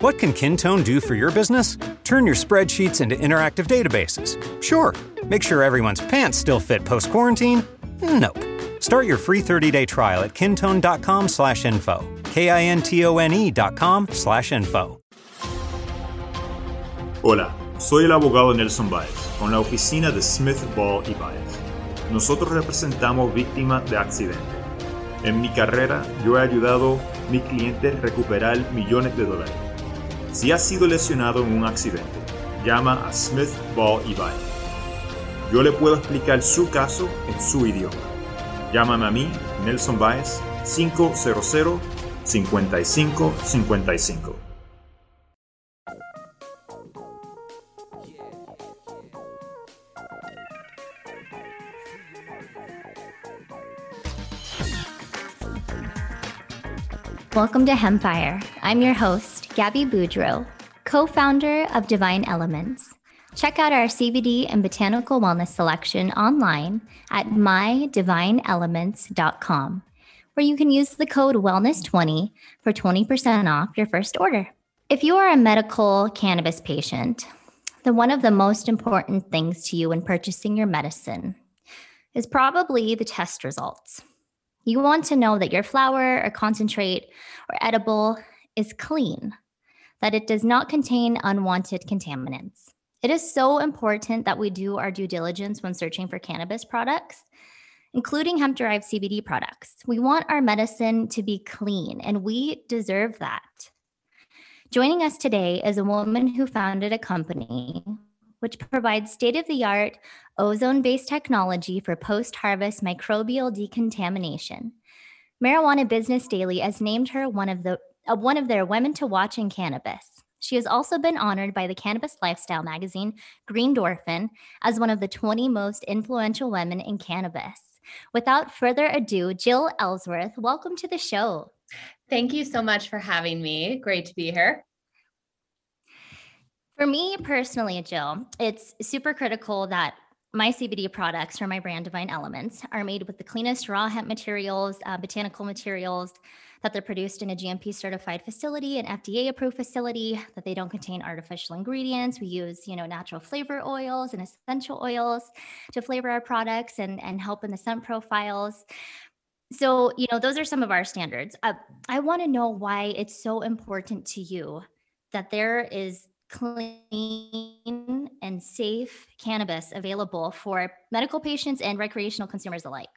What can Kintone do for your business? Turn your spreadsheets into interactive databases. Sure. Make sure everyone's pants still fit post quarantine? Nope. Start your free 30-day trial at kintone.com slash info. K-I-N-T-O-N-E dot com slash info. Hola, soy el abogado Nelson Baez, con la oficina de Smith, Ball y Baez. Nosotros representamos víctimas de accidente. En mi carrera, yo he ayudado a mis clientes recuperar millones de dólares. Si has sido lesionado en un accidente, llama a Smith, Ball y. Yo le puedo explicar su caso en su idioma. Llámame a mí, Nelson Baez, 500-5555. Welcome to Hempfire. I'm your host, Gabby Boudreau, co founder of Divine Elements. Check out our CBD and botanical wellness selection online at mydivineelements.com, where you can use the code wellness20 for 20% off your first order. If you are a medical cannabis patient, then one of the most important things to you when purchasing your medicine is probably the test results. You want to know that your flower or concentrate or edible is clean, that it does not contain unwanted contaminants. It is so important that we do our due diligence when searching for cannabis products, including hemp derived CBD products. We want our medicine to be clean, and we deserve that. Joining us today is a woman who founded a company which provides state of the art ozone based technology for post harvest microbial decontamination. Marijuana Business Daily has named her one of, the, uh, one of their women to watch in cannabis. She has also been honored by the cannabis lifestyle magazine Greendorphin as one of the 20 most influential women in cannabis. Without further ado, Jill Ellsworth, welcome to the show. Thank you so much for having me. Great to be here. For me personally, Jill, it's super critical that my CBD products from my brand Divine Elements are made with the cleanest raw hemp materials, uh, botanical materials, that they're produced in a GMP certified facility, an FDA approved facility, that they don't contain artificial ingredients. We use, you know, natural flavor oils and essential oils to flavor our products and, and help in the scent profiles. So, you know, those are some of our standards. Uh, I want to know why it's so important to you that there is clean and safe cannabis available for medical patients and recreational consumers alike?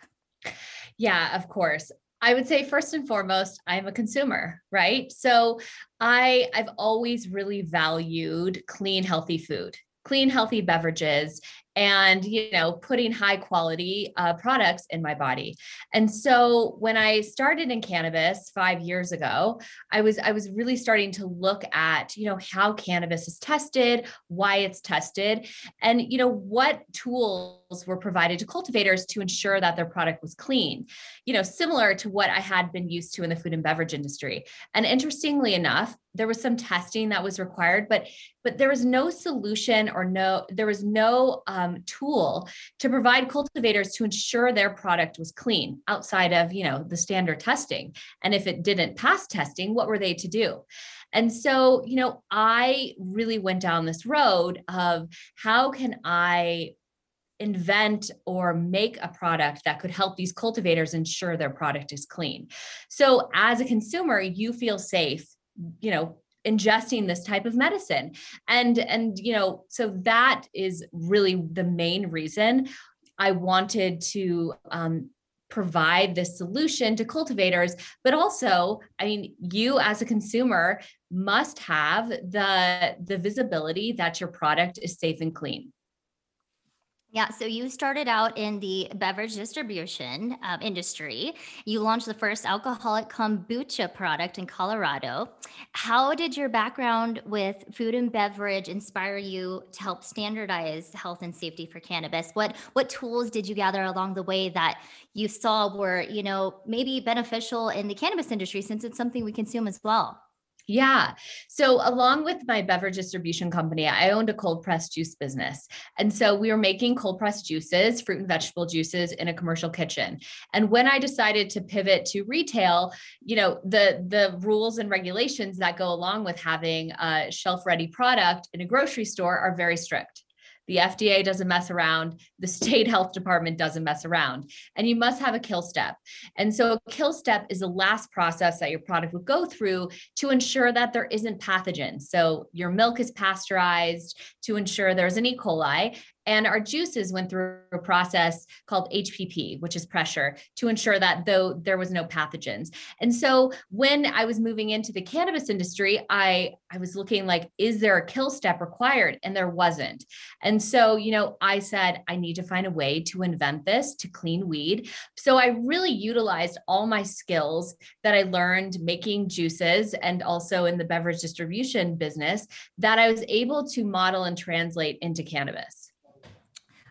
Yeah, of course. I would say first and foremost, I'm a consumer, right? So I I've always really valued clean, healthy food, clean, healthy beverages, and you know putting high quality uh, products in my body. And so when i started in cannabis five years ago i was i was really starting to look at you know how cannabis is tested why it's tested and you know what tools were provided to cultivators to ensure that their product was clean you know similar to what i had been used to in the food and beverage industry. And interestingly enough there was some testing that was required but but there was no solution or no there was no um, tool to provide cultivators to ensure their product was clean outside of you know the standard testing and if it didn't pass testing what were they to do and so you know i really went down this road of how can i invent or make a product that could help these cultivators ensure their product is clean. So as a consumer, you feel safe, you know, ingesting this type of medicine. And and you know so that is really the main reason i wanted to um, provide this solution to cultivators. But also i mean you as a consumer must have the the visibility that your product is safe and clean yeah, so you started out in the beverage distribution um, industry. You launched the first alcoholic kombucha product in Colorado. How did your background with food and beverage inspire you to help standardize health and safety for cannabis? What what tools did you gather along the way that you saw were, you know, maybe beneficial in the cannabis industry since it's something we consume as well? Yeah. So, along with my beverage distribution company, I owned a cold pressed juice business. And so we were making cold pressed juices, fruit and vegetable juices in a commercial kitchen. And when I decided to pivot to retail, you know, the the rules and regulations that go along with having a shelf ready product in a grocery store are very strict. The FDA doesn't mess around. The state health department doesn't mess around. And you must have a kill step. And so, a kill step is the last process that your product would go through to ensure that there isn't pathogens. So, your milk is pasteurized to ensure there's an E. coli. And our juices went through a process called HPP, which is pressure, to ensure that though there was no pathogens. And so when I was moving into the cannabis industry, I I was looking like, is there a kill step required? And there wasn't. And so, you know, I said, I need to find a way to invent this to clean weed. So I really utilized all my skills that I learned making juices and also in the beverage distribution business that I was able to model and translate into cannabis.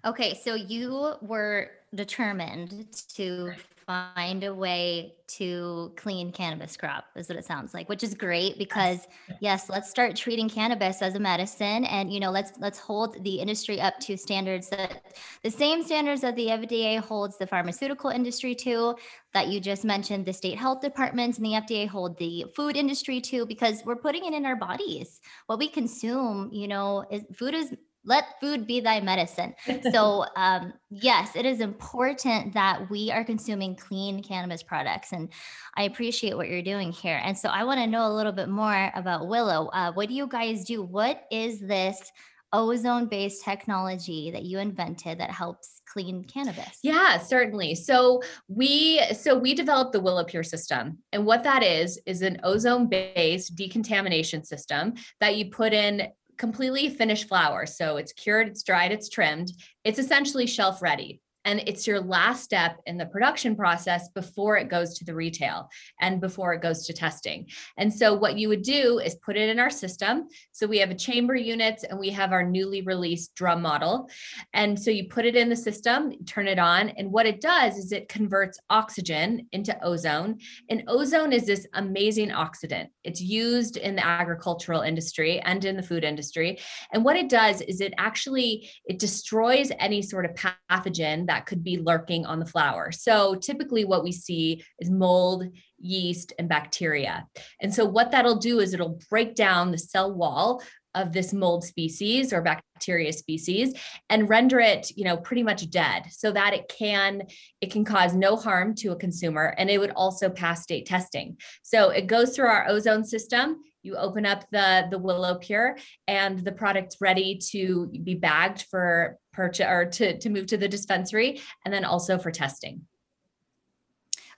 Okay, so you were determined to find a way to clean cannabis crop is what it sounds like which is great because yes let's start treating cannabis as a medicine and you know let's let's hold the industry up to standards that the same standards that the FDA holds the pharmaceutical industry to that you just mentioned the state health departments and the FDA hold the food industry to because we're putting it in our bodies. What we consume you know is food is let food be thy medicine. So, um, yes, it is important that we are consuming clean cannabis products. And I appreciate what you're doing here. And so, I want to know a little bit more about Willow. Uh, what do you guys do? What is this? ozone based technology that you invented that helps clean cannabis yeah certainly so we so we developed the willow pure system and what that is is an ozone based decontamination system that you put in completely finished flower. So it's cured, it's dried, it's trimmed. It's essentially shelf ready and it's your last step in the production process before it goes to the retail and before it goes to testing. And so what you would do is put it in our system. So we have a chamber unit and we have our newly released drum model. And so you put it in the system, turn it on, and what it does is it converts oxygen into ozone. And ozone is this amazing oxidant. It's used in the agricultural industry and in the food industry. And what it does is it actually it destroys any sort of pathogen that that could be lurking on the flower. So typically what we see is mold, yeast, and bacteria. And so what that'll do is it'll break down the cell wall of this mold species or bacteria species and render it you know pretty much dead so that it can it can cause no harm to a consumer and it would also pass state testing so it goes through our ozone system you open up the the willow pure and the product's ready to be bagged for purchase or to, to move to the dispensary and then also for testing.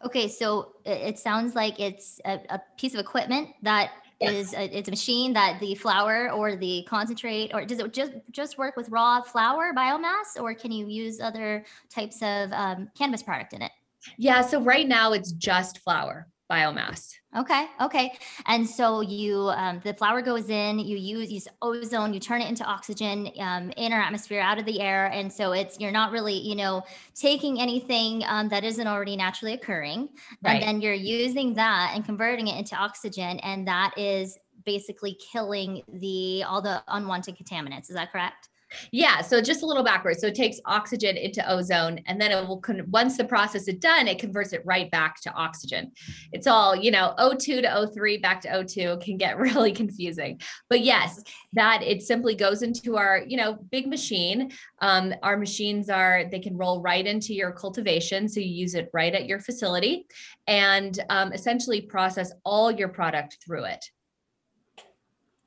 Okay so it sounds like it's a, a piece of equipment that yes. is a, it's a machine that the flower or the concentrate or does it just just work with raw flower biomass or can you use other types of um, cannabis product in it? Yeah so right now it's just flower biomass. Okay. Okay. And so you, um, the flower goes in, you use, use ozone, you turn it into oxygen um, in our atmosphere out of the air. And so it's, you're not really, you know, taking anything um, that isn't already naturally occurring. Right. And then you're using that and converting it into oxygen. And that is basically killing the, all the unwanted contaminants. Is that correct? Yeah, so just a little backwards. So it takes oxygen into ozone, and then it will con- once the process is done, it converts it right back to oxygen. It's all you know, O2 to O3 back to O2 can get really confusing. But yes, that it simply goes into our you know big machine. Um, our machines are they can roll right into your cultivation, so you use it right at your facility, and um, essentially process all your product through it.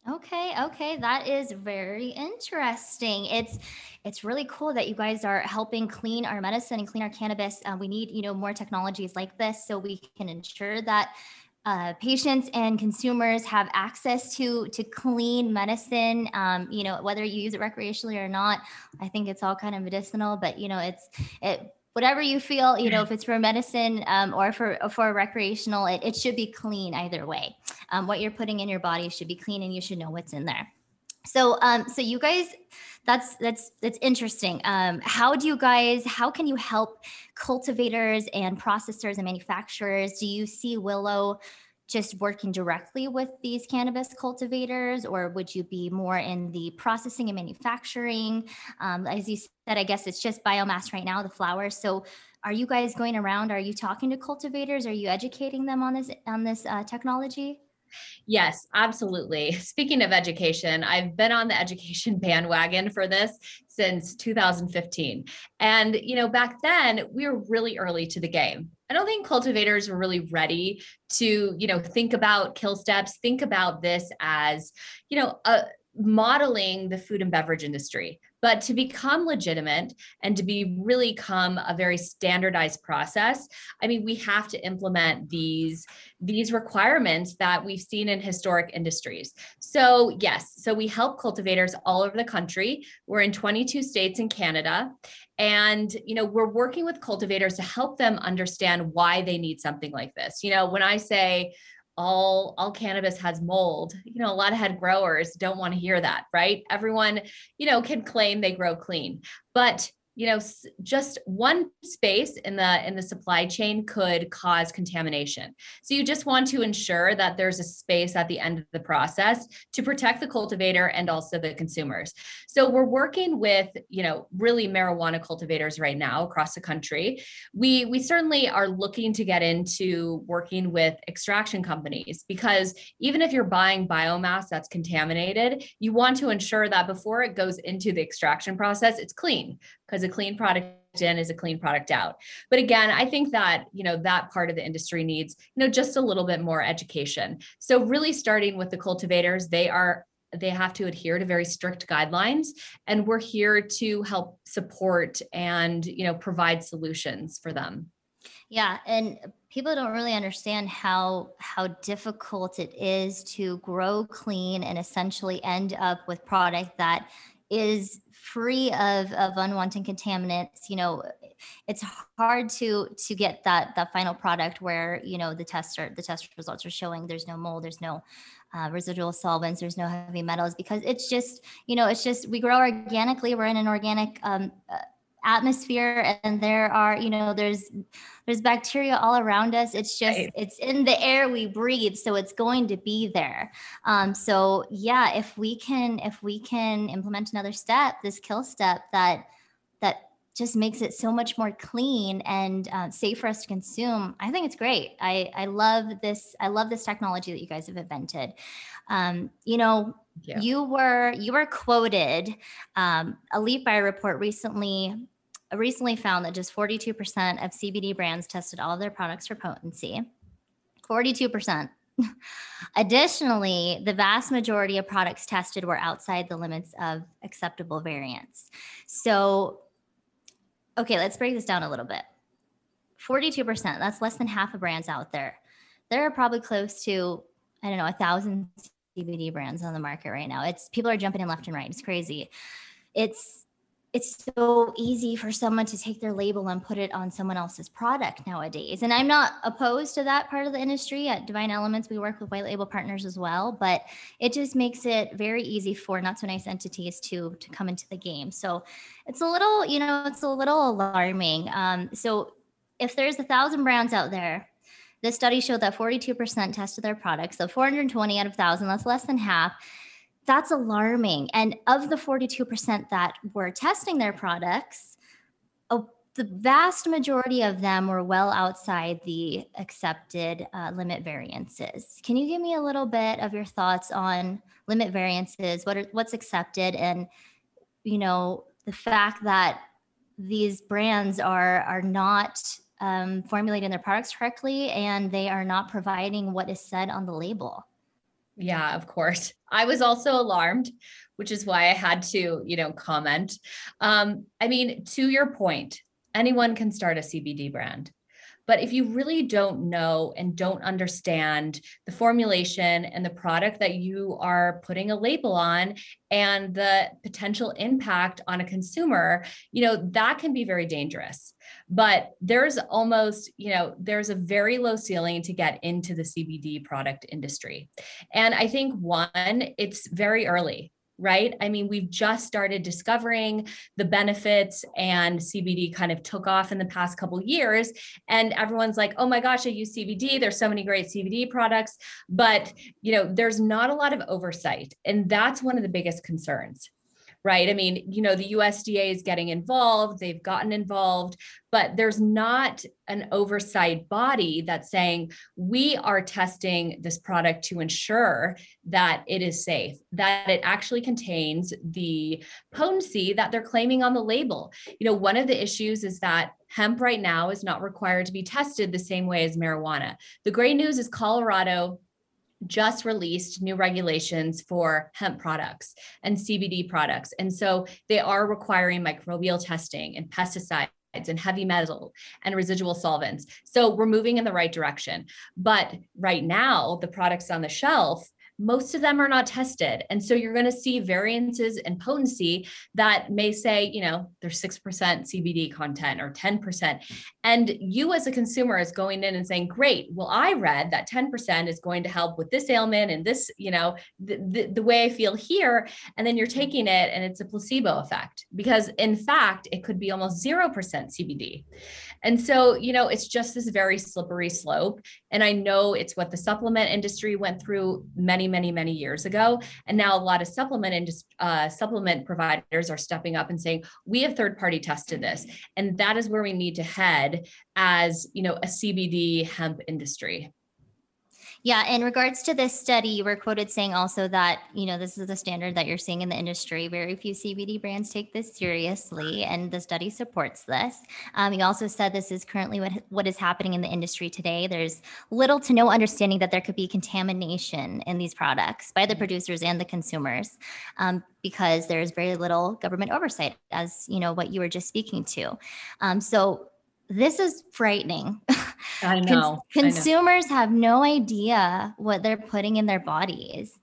Okay, okay, that is very interesting. It's it's really cool that you guys are helping clean our medicine and clean our cannabis. Uh, we need you know more technologies like this so we can ensure that uh, patients and consumers have access to to clean medicine. Um, you know whether you use it recreationally or not. I think it's all kind of medicinal, but you know it's it whatever you feel, you know, if it's for medicine um, or for for recreational, it, it should be clean either way. Um, what you're putting in your body should be clean, and you should know what's in there. So, um, so you guys, that's that's that's interesting. Um, how do you guys? How can you help cultivators and processors and manufacturers? Do you see Willow? Just working directly with these cannabis cultivators, or would you be more in the processing and manufacturing? Um, as you said, I guess it's just biomass right now, the flowers. So, are you guys going around? Are you talking to cultivators? Are you educating them on this on this uh, technology? Yes, absolutely. Speaking of education, I've been on the education bandwagon for this since 2015. And, you know, back then we were really early to the game. I don't think cultivators were really ready to, you know, think about kill steps, think about this as, you know, a modeling the food and beverage industry. But to become legitimate and to be really come a very standardized process, I mean, we have to implement these these requirements that we've seen in historic industries. So, yes, so we help cultivators all over the country. We're in 22 states in Canada and you know we're working with cultivators to help them understand why they need something like this you know when i say all all cannabis has mold. You know a lot of head growers don't want to hear that right? Everyone you know can claim they grow clean but you know just one space in the in the supply chain could cause contamination. So you just want to ensure that there's a space at the end of the process to protect the cultivator and also the consumers. So we're working with you know really marijuana cultivators right now across the country. We we certainly are looking to get into working with extraction companies because even if you're buying biomass that's contaminated you want to ensure that before it goes into the extraction process it's clean because a clean product in is a clean product out. But again, I think that, you know, that part of the industry needs, you know, just a little bit more education. So really starting with the cultivators, they are they have to adhere to very strict guidelines and we're here to help support and, you know, provide solutions for them. Yeah, and people don't really understand how how difficult it is to grow clean and essentially end up with product that is free of, of unwanted contaminants you know it's hard to to get that that final product where you know the test are, the test results are showing there's no mold there's no uh, residual solvents there's no heavy metals because it's just you know it's just we grow organically we're in an organic um, uh, atmosphere and there are you know there's there's bacteria all around us it's just right. it's in the air we breathe so it's going to be there um, so yeah if we can if we can implement another step this kill step that that just makes it so much more clean and uh, safe for us to consume i think it's great i i love this i love this technology that you guys have invented um, you know you. you were you were quoted um, a leaf by report recently recently found that just 42% of CBD brands tested all of their products for potency. 42%. Additionally, the vast majority of products tested were outside the limits of acceptable variants. So, okay, let's break this down a little bit. 42%, that's less than half of brands out there. There are probably close to, I don't know, a thousand CBD brands on the market right now. It's people are jumping in left and right. It's crazy. It's it's so easy for someone to take their label and put it on someone else's product nowadays. And I'm not opposed to that part of the industry. At Divine Elements, we work with white label partners as well, but it just makes it very easy for not so nice entities to to come into the game. So it's a little, you know, it's a little alarming. Um, so if there's a thousand brands out there, the study showed that 42% tested their products. So 420 out of thousand, that's less than half that's alarming. And of the 42% that were testing their products, oh, the vast majority of them were well outside the accepted uh, limit variances. Can you give me a little bit of your thoughts on limit variances? What are, what's accepted, and you know the fact that these brands are are not um, formulating their products correctly, and they are not providing what is said on the label. Yeah, of course. I was also alarmed, which is why I had to, you know, comment. Um, I mean, to your point, anyone can start a CBD brand. But if you really don't know and don't understand the formulation and the product that you are putting a label on and the potential impact on a consumer, you know, that can be very dangerous. But there's almost, you know, there's a very low ceiling to get into the CBD product industry. And I think one, it's very early right? I mean, we've just started discovering the benefits and CBD kind of took off in the past couple years and everyone's like, "Oh my gosh, I use CBD. There's so many great CBD products." But, you know, there's not a lot of oversight, and that's one of the biggest concerns right? I mean, you know, the USDA is getting involved, they've gotten involved, but there's not an oversight body that's saying, we are testing this product to ensure that it is safe, that it actually contains the potency that they're claiming on the label. You know, one of the issues is that hemp right now is not required to be tested the same way as marijuana. The great news is Colorado just released new regulations for hemp products and CBD products. And so they are requiring microbial testing and pesticides and heavy metal and residual solvents. So we're moving in the right direction. But right now, the products on the shelf most of them are not tested. And so you're going to see variances in potency that may say, you know, there's 6% CBD content or 10%. And you as a consumer is going in and saying, great, well, I read that 10% is going to help with this ailment and this, you know, the, the, the way I feel here. And then you're taking it and it's a placebo effect because in fact, it could be almost 0% CBD. And so, you know, it's just this very slippery slope. And I know it's what the supplement industry went through many, many, many years ago. And now a lot of supplement and uh, supplement providers are stepping up and saying, we have third party tested this. And that is where we need to head as, you know, a CBD hemp industry. Yeah, in regards to this study, you were quoted saying also that, you know, this is the standard that you're seeing in the industry. Very few CBD brands take this seriously, and the study supports this. Um, you also said this is currently what, what is happening in the industry today. There's little to no understanding that there could be contamination in these products by the mm-hmm. producers and the consumers. Um, because there's very little government oversight as you know what you were just speaking to um, so this is frightening. I know. consumers I know. have no idea what they're putting in their bodies.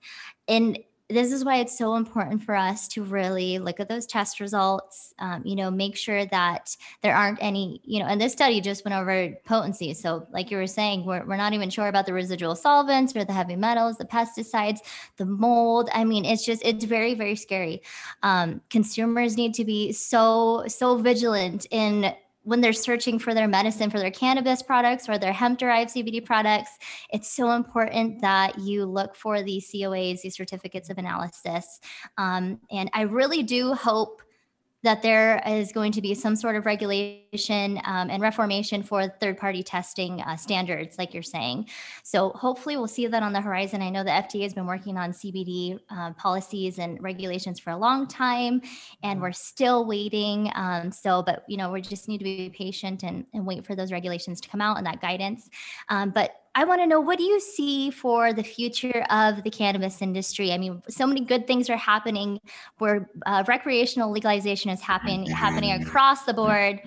And this is why it's so important for us to really look at those test results um, you know make sure that there aren't any you know and this study just went over potency so like you were saying we're, we're not even sure about the residual solvents or the heavy metals the pesticides the mold i mean it's just it's very very scary um, consumers need to be so so vigilant in when they're searching for their medicine for their cannabis products or their hemp derived CBD products, it's so important that you look for these COAs, these certificates of analysis. Um, and I really do hope that there is going to be some sort of regulation um, and reformation for third party testing uh, standards, like you're saying. So hopefully we'll see that on the horizon. I know the FDA has been working on CBD uh, policies and regulations for a long time, and we're still waiting. Um, so, but you know, we just need to be patient and, and wait for those regulations to come out and that guidance. Um, but I want to know what do you see for the future of the cannabis industry? I mean, so many good things are happening where uh, recreational legalization is happening happening across the board.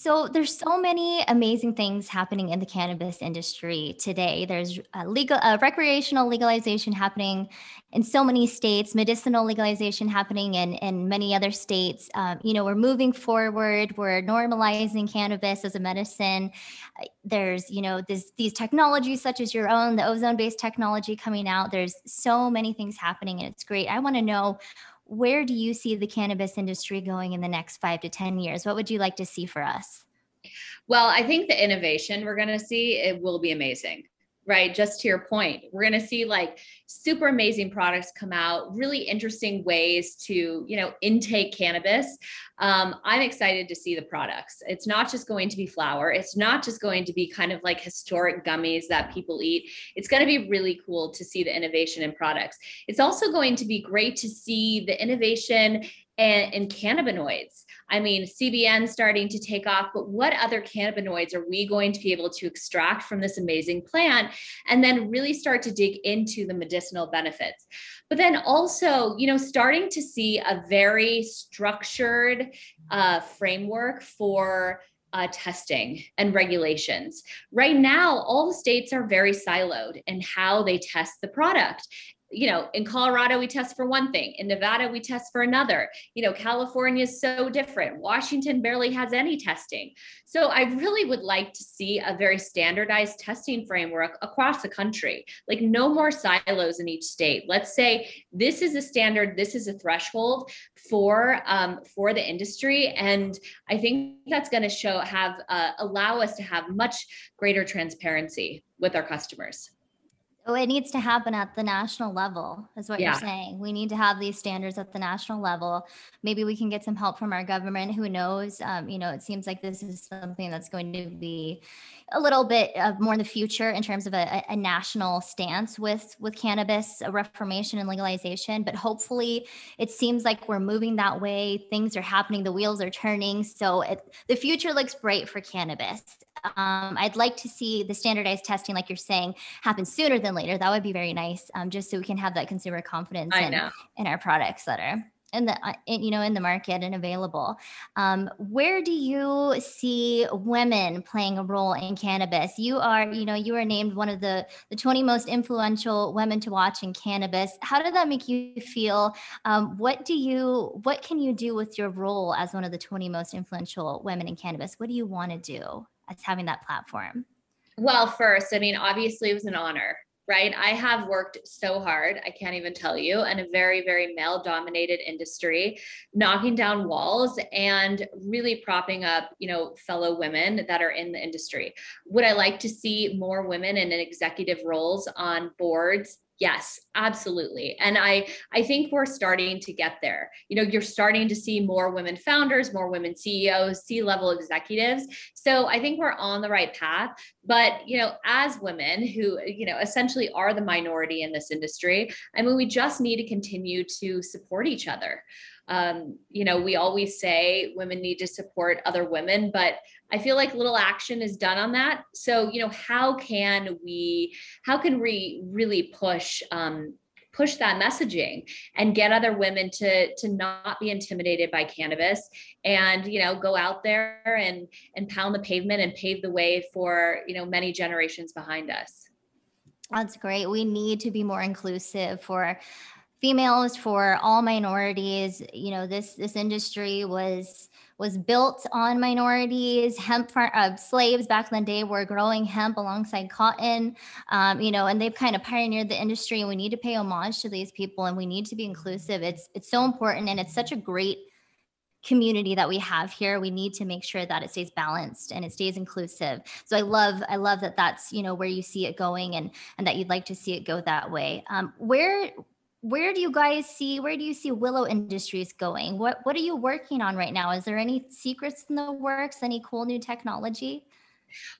So there's so many amazing things happening in the cannabis industry today. There's legal, recreational legalization happening in so many states, medicinal legalization happening in in many other states. Um, you know, we're moving forward. We're normalizing cannabis as a medicine. There's you know this, these technologies such as your own, the ozone-based technology coming out. There's so many things happening, and it's great. I want to know where do you see the cannabis industry going in the next five to 10 years? What would you like to see for us? Well, I think the innovation we're going to see, it will be amazing right? Just to your point, we're going to see like super amazing products come out, really interesting ways to, you know, intake cannabis. Um, I'm excited to see the products. It's not just going to be flower. It's not just going to be kind of like historic gummies that people eat. It's going to be really cool to see the innovation in products. It's also going to be great to see the innovation and, and cannabinoids. I mean, CBN starting to take off, but what other cannabinoids are we going to be able to extract from this amazing plant and then really start to dig into the medicinal benefits? But then also, you know, starting to see a very structured uh, framework for uh, testing and regulations. Right now, all the states are very siloed in how they test the product. You know, in Colorado, we test for one thing. In Nevada, we test for another. You know, California is so different. Washington barely has any testing. So I really would like to see a very standardized testing framework across the country, like no more silos in each state. Let's say this is a standard, this is a threshold for um, for the industry, and I think that's going to show have uh, allow us to have much greater transparency with our customers. Oh, it needs to happen at the national level, is what yeah. you're saying. We need to have these standards at the national level. Maybe we can get some help from our government. Who knows? Um, you know, it seems like this is something that's going to be a little bit of more in the future in terms of a, a national stance with with cannabis reformation and legalization. But hopefully, it seems like we're moving that way. Things are happening. The wheels are turning. So it, the future looks bright for cannabis. Um, I'd like to see the standardized testing, like you're saying, happen sooner than later. That would be very nice, um, just so we can have that consumer confidence in, in our products that are in the uh, in, you know in the market and available. Um, where do you see women playing a role in cannabis? You are you know you are named one of the the 20 most influential women to watch in cannabis. How did that make you feel? Um, what do you what can you do with your role as one of the 20 most influential women in cannabis? What do you want to do? As having that platform? Well, first, I mean, obviously it was an honor, right? I have worked so hard, I can't even tell you, in a very, very male dominated industry, knocking down walls and really propping up, you know, fellow women that are in the industry. Would I like to see more women in executive roles on boards Yes, absolutely. And I I think we're starting to get there. You know, you're starting to see more women founders, more women CEOs, C-level executives. So I think we're on the right path, but you know, as women who, you know, essentially are the minority in this industry, I mean, we just need to continue to support each other um, you know, we always say women need to support other women, but I feel like little action is done on that. So, you know, how can we, how can we really push, um, push that messaging and get other women to to not be intimidated by cannabis and you know go out there and and pound the pavement and pave the way for you know many generations behind us that's great we need to be more inclusive for females for all minorities. You know this this industry was was built on minorities. Hemp far, uh, slaves back in the day were growing hemp alongside cotton. Um, you know and they've kind of pioneered the industry and we need to pay homage to these people and we need to be inclusive. It's it's so important and it's such a great community that we have here. We need to make sure that it stays balanced and it stays inclusive. So i love i love that that's you know where you see it going and and that you'd like to see it go that way. Um, where where do you guys see where do you see willow industries going? What what are you working on right now? Is there any secrets in the works? Any cool new technology?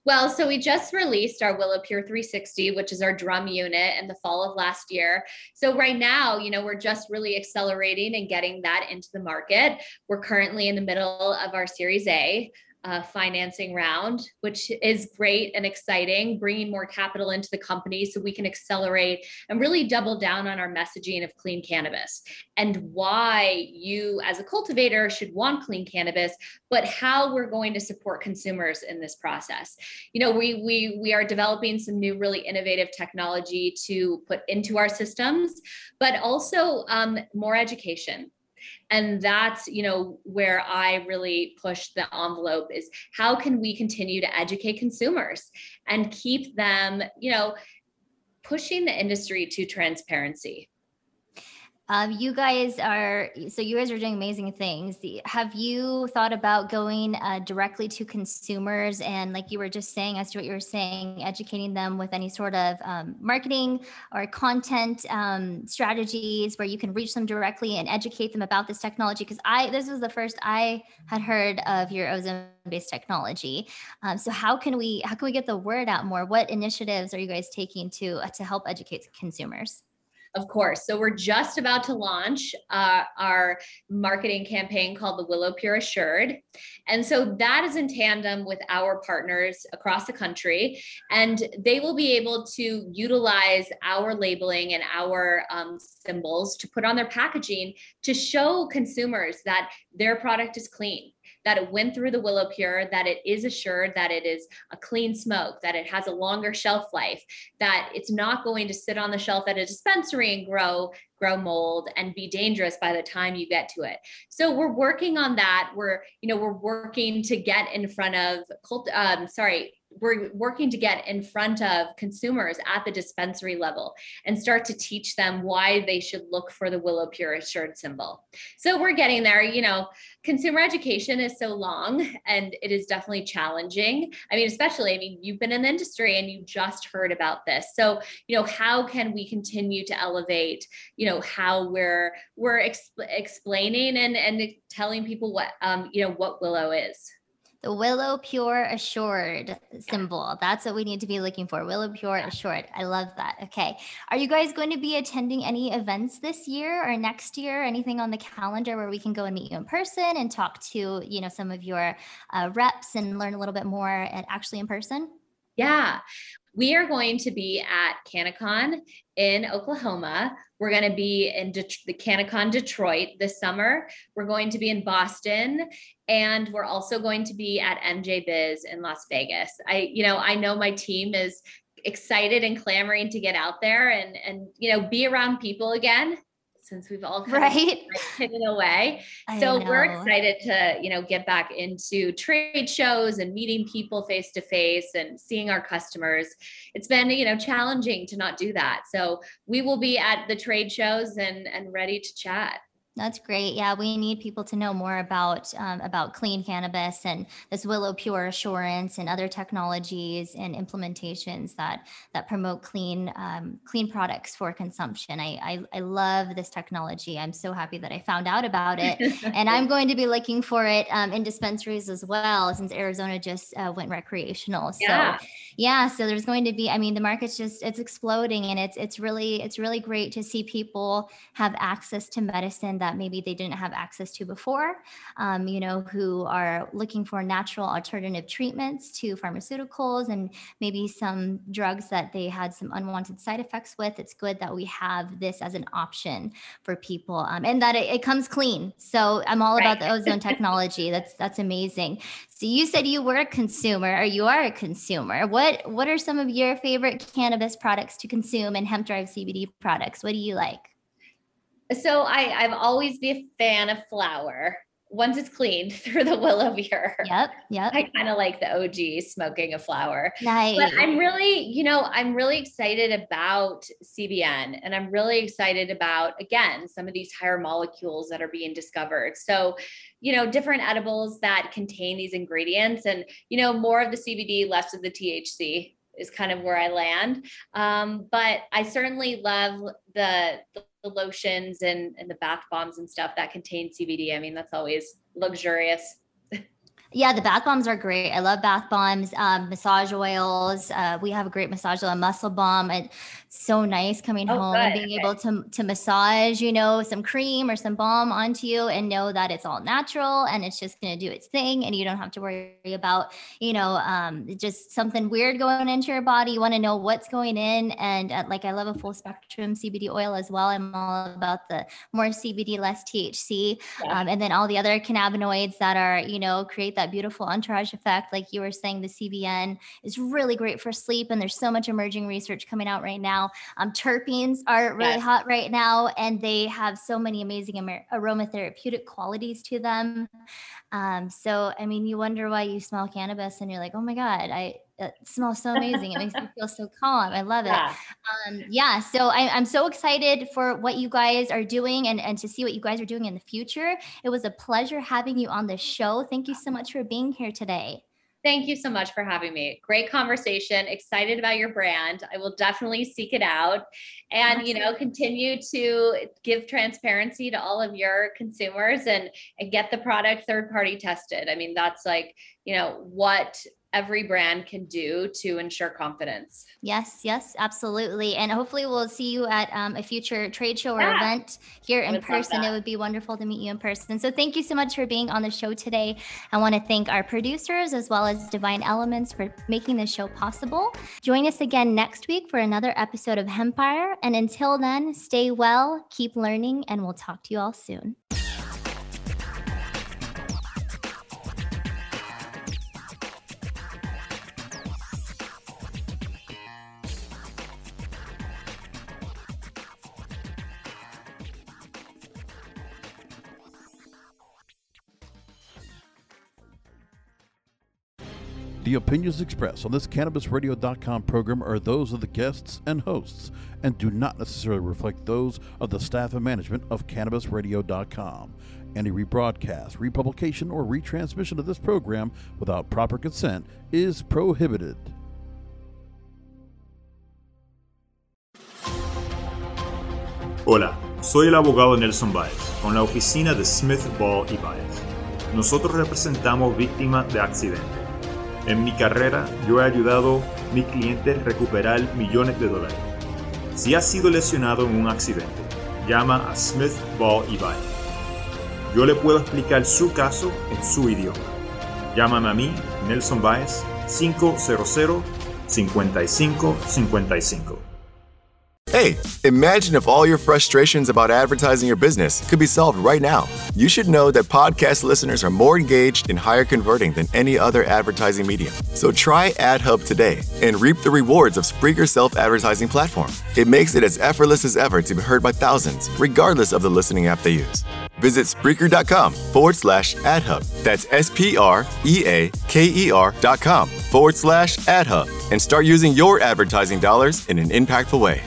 Well, so we just released our Willow Pure 360, which is our drum unit in the fall of last year. So right now, you know, we're just really accelerating and getting that into the market. We're currently in the middle of our Series A uh, financing round, which is great and exciting, bringing more capital into the company so we can accelerate and really double down on our messaging of clean cannabis and why you, as a cultivator, should want clean cannabis, but how we're going to support consumers in this process. You know, we we we are developing some new, really innovative technology to put into our systems, but also um, more education and that's you know where i really push the envelope is how can we continue to educate consumers and keep them you know pushing the industry to transparency um, you guys are so you guys are doing amazing things. Have you thought about going uh, directly to consumers and, like you were just saying, as to what you were saying, educating them with any sort of um, marketing or content um, strategies where you can reach them directly and educate them about this technology? Because I this was the first I had heard of your ozone based technology. Um, so how can we how can we get the word out more? What initiatives are you guys taking to uh, to help educate consumers? Of course. So we're just about to launch uh, our marketing campaign called the Willow Pure Assured. And so that is in tandem with our partners across the country. And they will be able to utilize our labeling and our um, symbols to put on their packaging to show consumers that their product is clean that it went through the Willow Pure, that it is assured that it is a clean smoke, that it has a longer shelf life, that it's not going to sit on the shelf at a dispensary and grow grow mold and be dangerous by the time you get to it. So we're working on that. We're, you know, we're working to get in front of cult, um, sorry, we're working to get in front of consumers at the dispensary level and start to teach them why they should look for the Willow Pure Assured symbol. So we're getting there. You know, consumer education is so long and it is definitely challenging. I mean, especially, I mean, you've been in the industry and you just heard about this. So, you know, how can we continue to elevate, you know, how we're we're exp- explaining and and telling people what um, you know, what Willow is the Willow Pure Assured symbol. That's what we need to be looking for. Willow Pure Assured. I love that. Okay. Are you guys going to be attending any events this year or next year? Anything on the calendar where we can go and meet you in person and talk to, you know, some of your uh, reps and learn a little bit more at actually in person? Yeah. We are going to be at CannaCon in Oklahoma. We're going to be in De- the CannaCon Detroit this summer. We're going to be in Boston and we're also going to be at MJ Biz in Las Vegas. I you know, I know my team is excited and clamoring to get out there and and you know, be around people again since we've all kind right? of hidden away. I so know. we're excited to, you know, get back into trade shows and meeting people face to face and seeing our customers. It's been, you know, challenging to not do that. So we will be at the trade shows and and ready to chat. That's great. Yeah, we need people to know more about um, about clean cannabis and this Willow Pure Assurance and other technologies and implementations that that promote clean um, clean products for consumption. I, I, I love this technology. I'm so happy that I found out about it, and I'm going to be looking for it um, in dispensaries as well since Arizona just uh, went recreational. So yeah. yeah, so there's going to be. I mean, the market's just it's exploding, and it's it's really it's really great to see people have access to medicine that that maybe they didn't have access to before, um, you know, who are looking for natural alternative treatments to pharmaceuticals and maybe some drugs that they had some unwanted side effects with. It's good that we have this as an option for people um, and that it, it, comes clean. So I'm all right. about the ozone technology. That's that's amazing. So you said you were a consumer or you are a consumer. What what are some of your favorite cannabis products to consume and hemp drive CBD products? What do you like? So I I've always been a fan of flower once it's cleaned through the willow pure. Yep. Yep. I kind of like the OG smoking a flower. Nice. But I'm really, you know, I'm really excited about CBN and I'm really excited about, again, some of these higher molecules that are being discovered. So, you know, different edibles that contain these ingredients and, you know, more of the CBD, less of the THC is kind of where I land. Um, but I certainly love the, the the lotions and, and the bath bombs and stuff that contain CBD. I mean, that's always luxurious. Yeah, the bath bombs are great. I love bath bombs, um, massage oils. Uh, we have a great massage oil, muscle bomb. It's so nice coming oh, home good. and being able to to massage, you know, some cream or some balm onto you and know that it's all natural and it's just going to do its thing, and you don't have to worry about, you know, um, just something weird going into your body. You want to know what's going in, and uh, like I love a full spectrum CBD oil as well. I'm all about the more CBD, less THC, yeah. um, and then all the other cannabinoids that are, you know, create that beautiful entourage effect. Like you were saying, the CBN is really great for sleep. And there's so much emerging research coming out right now. Um, terpenes are really yes. hot right now, and they have so many amazing amer- aromatherapeutic qualities to them. Um, so, I mean, you wonder why you smell cannabis and you're like, oh my God, I, it smells so amazing. It makes me feel so calm. I love it. Yeah. Um, yeah. So I, am so excited for what you guys are doing and, and to see what you guys are doing in the future. It was a pleasure having you on the show. Thank you so much for being here today. Thank you so much for having me. Great conversation. Excited about your brand. I will definitely seek it out and you know continue to give transparency to all of your consumers and and get the product third party tested. I mean that's like, you know, what every brand can do to ensure confidence. Yes, yes, absolutely. And hopefully we'll see you at um, a future trade show or yeah. event here in person. It would be wonderful to meet you in person. So thank you so much for being on the show today. I want to thank our producers as well as Divine Elements for making this show possible. Join us again next week for another episode of Hempire. And until then, stay well, keep learning, and we'll talk to you all soon. The opinions expressed on this CannabisRadio.com program are those of the guests and hosts and do not necessarily reflect those of the staff and management of CannabisRadio.com. Any rebroadcast, republication, or retransmission of this program without proper consent is prohibited. Hola, soy el abogado Nelson Baez, con la oficina de Smith, Ball y Baez. Nosotros representamos víctimas de accidentes. En mi carrera, yo he ayudado a mis clientes a recuperar millones de dólares. Si has sido lesionado en un accidente, llama a Smith, Ball y Baez. Yo le puedo explicar su caso en su idioma. Llámame a mí, Nelson Baez, 500-5555. Hey, imagine if all your frustrations about advertising your business could be solved right now. You should know that podcast listeners are more engaged and higher converting than any other advertising medium. So try AdHub today and reap the rewards of Spreaker's self advertising platform. It makes it as effortless as ever to be heard by thousands, regardless of the listening app they use. Visit Spreaker.com forward slash AdHub. That's S P R E A K E R dot com forward slash AdHub and start using your advertising dollars in an impactful way.